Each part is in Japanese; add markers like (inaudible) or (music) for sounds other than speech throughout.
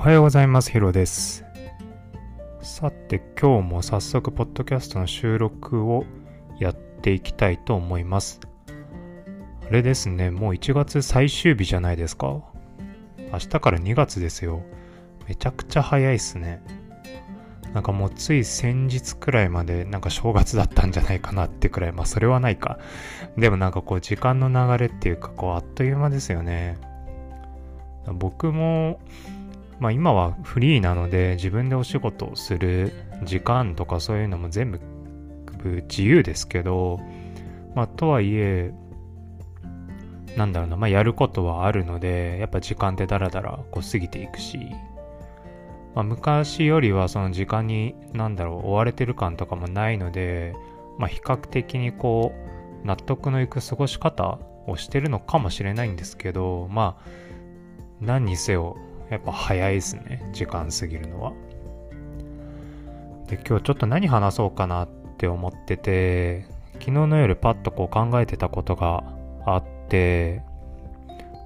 おはようございます。ヒロです。さて、今日も早速、ポッドキャストの収録をやっていきたいと思います。あれですね、もう1月最終日じゃないですか。明日から2月ですよ。めちゃくちゃ早いっすね。なんかもうつい先日くらいまでなんか正月だったんじゃないかなってくらい、まあそれはないか。でもなんかこう時間の流れっていうかこうあっという間ですよね。僕もまあ今はフリーなので自分でお仕事をする時間とかそういうのも全部自由ですけど、まあとはいえ、なんだろうな、まあやることはあるので、やっぱ時間ってダラダラこう過ぎていくし、まあ昔よりはその時間になんだろう追われてる感とかもないので、まあ比較的にこう納得のいく過ごし方をしてるのかもしれないんですけど、まあ何にせよやっぱ早いですね。時間過ぎるのは。で今日ちょっと何話そうかなって思ってて昨日の夜パッとこう考えてたことがあって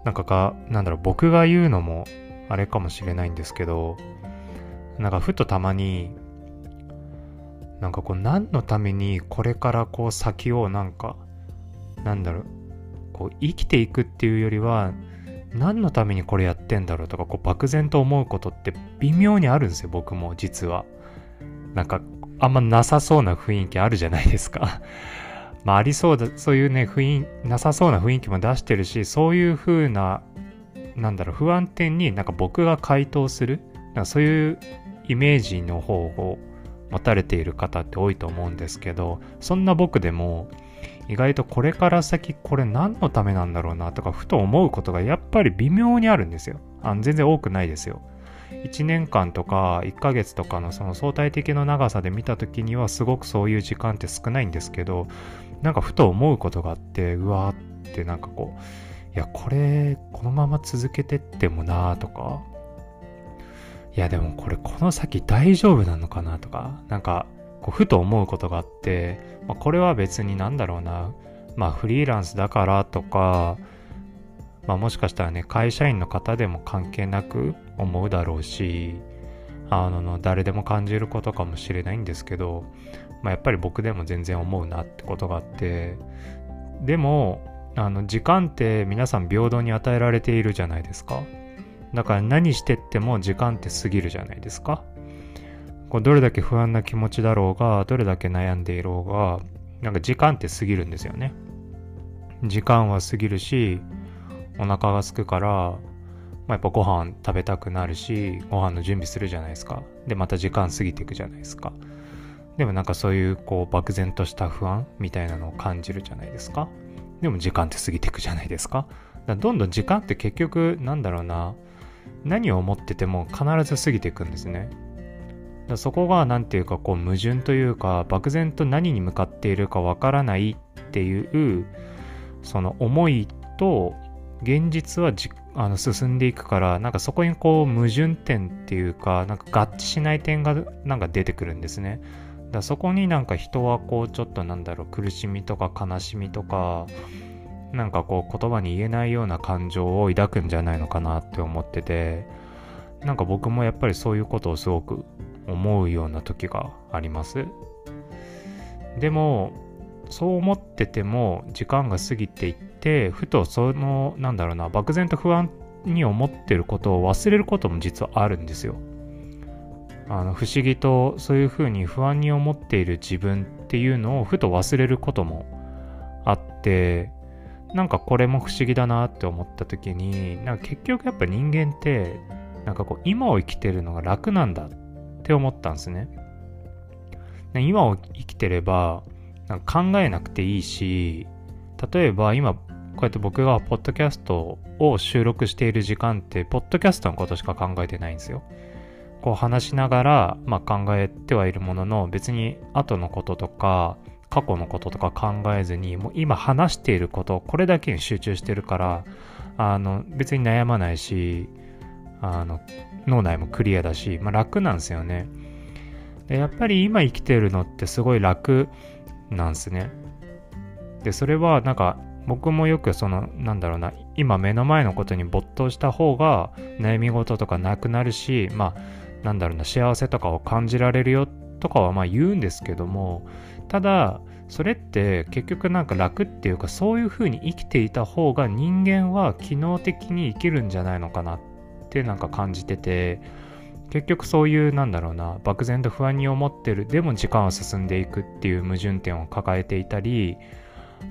なんかかなんだろう僕が言うのもあれかもしれないんですけどなんかふとたまになんかこう何のためにこれからこう先をなんかなんだろうこう生きていくっていうよりは何のためにこれやってんだろうとかこう漠然と思うことって微妙にあるんですよ僕も実は。なんかあんまなさそうな雰囲気あるじゃないですか。(laughs) まあありそうだそういうね雰囲なさそうな雰囲気も出してるしそういう風ななんだろう不安定になんか僕が回答するなんかそういうイメージの方を持たれている方って多いと思うんですけどそんな僕でも意外とこれから先これ何のためなんだろうなとかふと思うことがやっぱり微妙にあるんですよ。あの全然多くないですよ。1年間とか1ヶ月とかのその相対的な長さで見た時にはすごくそういう時間って少ないんですけどなんかふと思うことがあってうわーってなんかこういやこれこのまま続けてってもなーとかいやでもこれこの先大丈夫なのかなとかなんかこうふと思うことがあって、まあ、これは別になんだろうな。まあフリーランスだからとか、まあ、もしかしたらね会社員の方でも関係なく思うだろうしあの誰でも感じることかもしれないんですけど、まあ、やっぱり僕でも全然思うなってことがあってでもあの時間って皆さん平等に与えられているじゃないですか。だから何してっても時間って過ぎるじゃないですか。こうどれだけ不安な気持ちだろうがどれだけ悩んでいろうがなんか時間って過ぎるんですよね。時間は過ぎるしお腹が空くから、まあ、やっぱご飯食べたくなるしご飯の準備するじゃないですか。でまた時間過ぎていくじゃないですか。でもなんかそういうこう漠然とした不安みたいなのを感じるじゃないですか。でも時間って過ぎていくじゃないですか。だどんどん時間って結局なんだろうな何を思ってても必ず過ぎていくんですね。そこが何ていうかこう矛盾というか漠然と何に向かっているかわからないっていうその思いと現実はじあの進んでいくからなんかそこにこう矛盾点っていうかなんか合致しない点がなんか出てくるんですね。だそこになんか人はこうちょっとなんだろう苦しみとか悲しみとかなんかこう言葉に言えないような感情を抱くんじゃないのかなって思っててなんか僕もやっぱりそういうことをすごく思うような時があります。でもそう思ってても時間が過ぎていってふとそのなんだろうな漠然と不安に思ってることを忘れることも実はあるんですよ。あの不思議とそういうふうに不安に思っている自分っていうのをふと忘れることもあってなんかこれも不思議だなって思った時になんか結局やっぱ人間ってなんかこう今を生きてるのが楽なんだっって思ったんですね。今を生きてればなんか考えなくていいし例えば今こうやって僕がポッドキャストを収録している時間ってポッドキャストのことしか考えてないんですよ。こう話しながら、まあ、考えてはいるものの別に後のこととか過去のこととか考えずにもう今話していることこれだけに集中してるからあの別に悩まないしあの脳内もクリアだし、まあ、楽なんですよね。でやっぱり今生きてるのってすごい楽なんですね。でそれはなんか僕もよくそのなんだろうな今目の前のことに没頭した方が悩み事とかなくなるしまあなんだろうな幸せとかを感じられるよとかはまあ言うんですけどもただそれって結局なんか楽っていうかそういう風に生きていた方が人間は機能的に生きるんじゃないのかなってなんか感じてて結局そういうなんだろうな漠然と不安に思ってるでも時間は進んでいくっていう矛盾点を抱えていたり、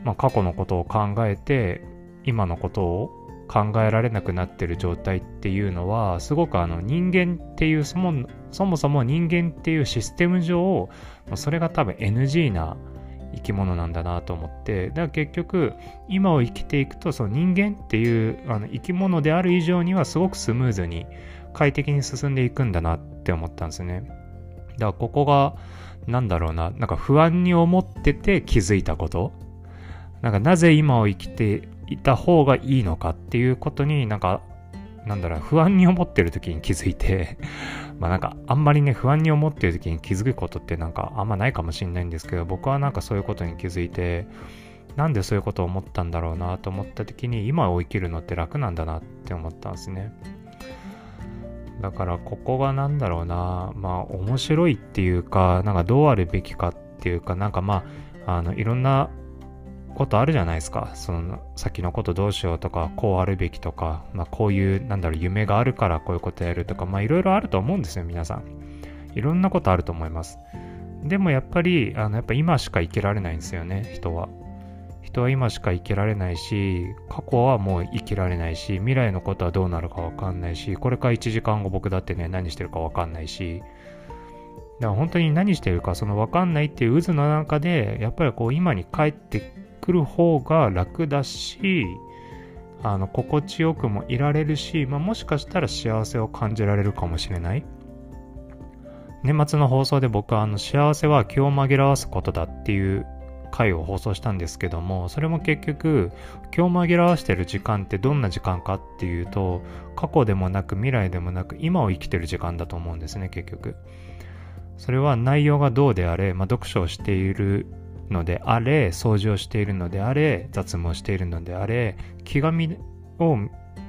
まあ、過去のことを考えて今のことを考えられなくなってる状態っていうのはすごくあの人間っていうそもそもそも人間っていうシステム上それが多分 NG な生き物なんだなと思ってだから結局今を生きていくとその人間っていうあの生き物である以上にはすごくスムーズに快適に進んでいくんだなって思ったんですね。だからここがなんだろうななんか不安に思ってて気づいたこと。なんかなぜ今を生きていた方がいいのかっていうことになんかなんだろう不安に思ってる時に気づいて (laughs) まあなんかあんまりね不安に思ってる時に気づくことってなんかあんまないかもしれないんですけど僕はなんかそういうことに気づいてなんでそういうことを思ったんだろうなと思った時に今を生きるのって楽なんだなって思ったんですね。だからここがなんだろうなまあ面白いっていうかなんかどうあるべきかっていうかなんかまああのいろんなことあるじゃないですか。その先のことどうしようとか、こうあるべきとか、まあこういう、なんだろう、夢があるからこういうことやるとか、まあいろいろあると思うんですよ、皆さん。いろんなことあると思います。でもやっぱり、あの、やっぱ今しか生きられないんですよね、人は。人は今しか生きられないし、過去はもう生きられないし、未来のことはどうなるかわかんないし、これから1時間後僕だってね、何してるかわかんないし、だから本当に何してるかその分かんないっていう渦の中でやっぱりこう今に帰ってくる方が楽だしあの心地よくもいられるし、まあ、もしかしたら幸せを感じられるかもしれない。年末の放送で僕はあの幸せは気を紛らわすことだっていう回を放送したんですけどもそれも結局気を紛らわしてる時間ってどんな時間かっていうと過去でもなく未来でもなく今を生きてる時間だと思うんですね結局。それは内容がどうであれ、まあ、読書をしているのであれ掃除をしているのであれ雑務をしているのであれ気がみを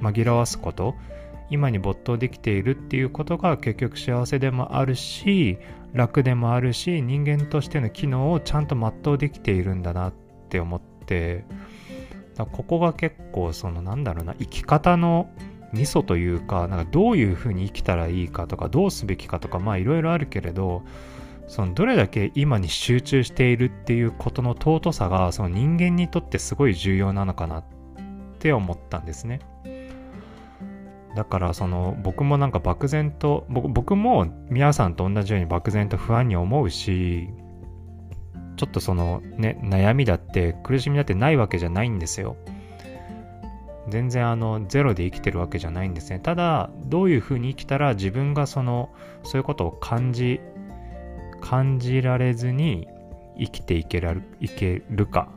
紛らわすこと今に没頭できているっていうことが結局幸せでもあるし楽でもあるし人間としての機能をちゃんと全うできているんだなって思ってここが結構そのなんだろうな生き方のミソというかなんかどういうふうに生きたらいいかとかどうすべきかとかまあいろいろあるけれどそのどれだけ今に集中しているっていうことの尊さがその人間にとってすごい重要なのかなって思ったんですね。だからその僕もなんか漠然と僕も皆さんと同じように漠然と不安に思うしちょっとそのね悩みだって苦しみだってないわけじゃないんですよ。全然あのゼロで生きてるわけじゃないんですね。ただどういうふうに生きたら自分がそのそういうことを感じ感じられずに生きていけらるいけるか、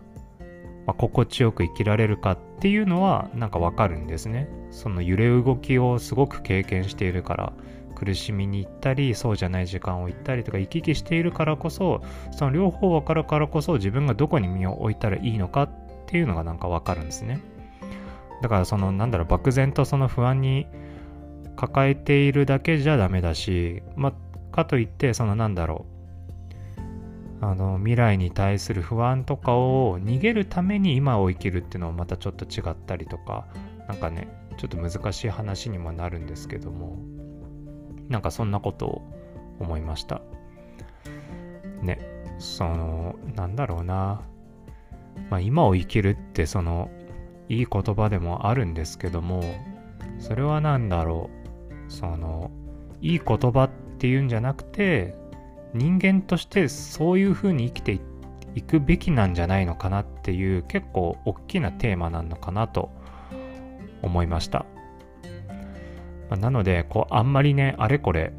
まあ、心地よく生きられるかっていうのはなんかわかるんですね。その揺れ動きをすごく経験しているから苦しみに行ったりそうじゃない時間を行ったりとか行き来しているからこそその両方分かるからこそ自分がどこに身を置いたらいいのかっていうのがなんかわかるんですね。だからそのなんだろう漠然とその不安に抱えているだけじゃダメだし、まあ、かといってそのなんだろうあの未来に対する不安とかを逃げるために今を生きるっていうのはまたちょっと違ったりとかなんかねちょっと難しい話にもなるんですけどもなんかそんなことを思いました。ねそのなんだろうな。まあ今を生きるってそのいい言葉でもあるんですけどもそれは何だろう。そのいい言葉っていうんじゃなくて人間としてそういうふうに生きていくべきなんじゃないのかなっていう結構大きなテーマなのかなと思いました。まあ、なのでこうあんまりねあれこれ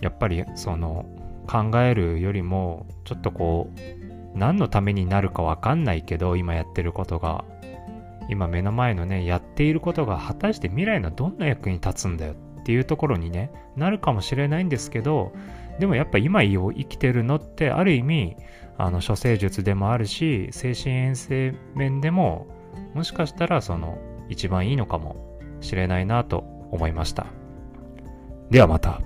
やっぱりその考えるよりもちょっとこう何のためになるかわかんないけど今やってることが今目の前のねやっていることが果たして未来のどんな役に立つんだよっていうところにねなるかもしれないんですけどでもやっぱ今を生きてるのってある意味あの処世術でもあるし精神衛生面でももしかしたらその一番いいのかもしれないなと思いました。ではまた。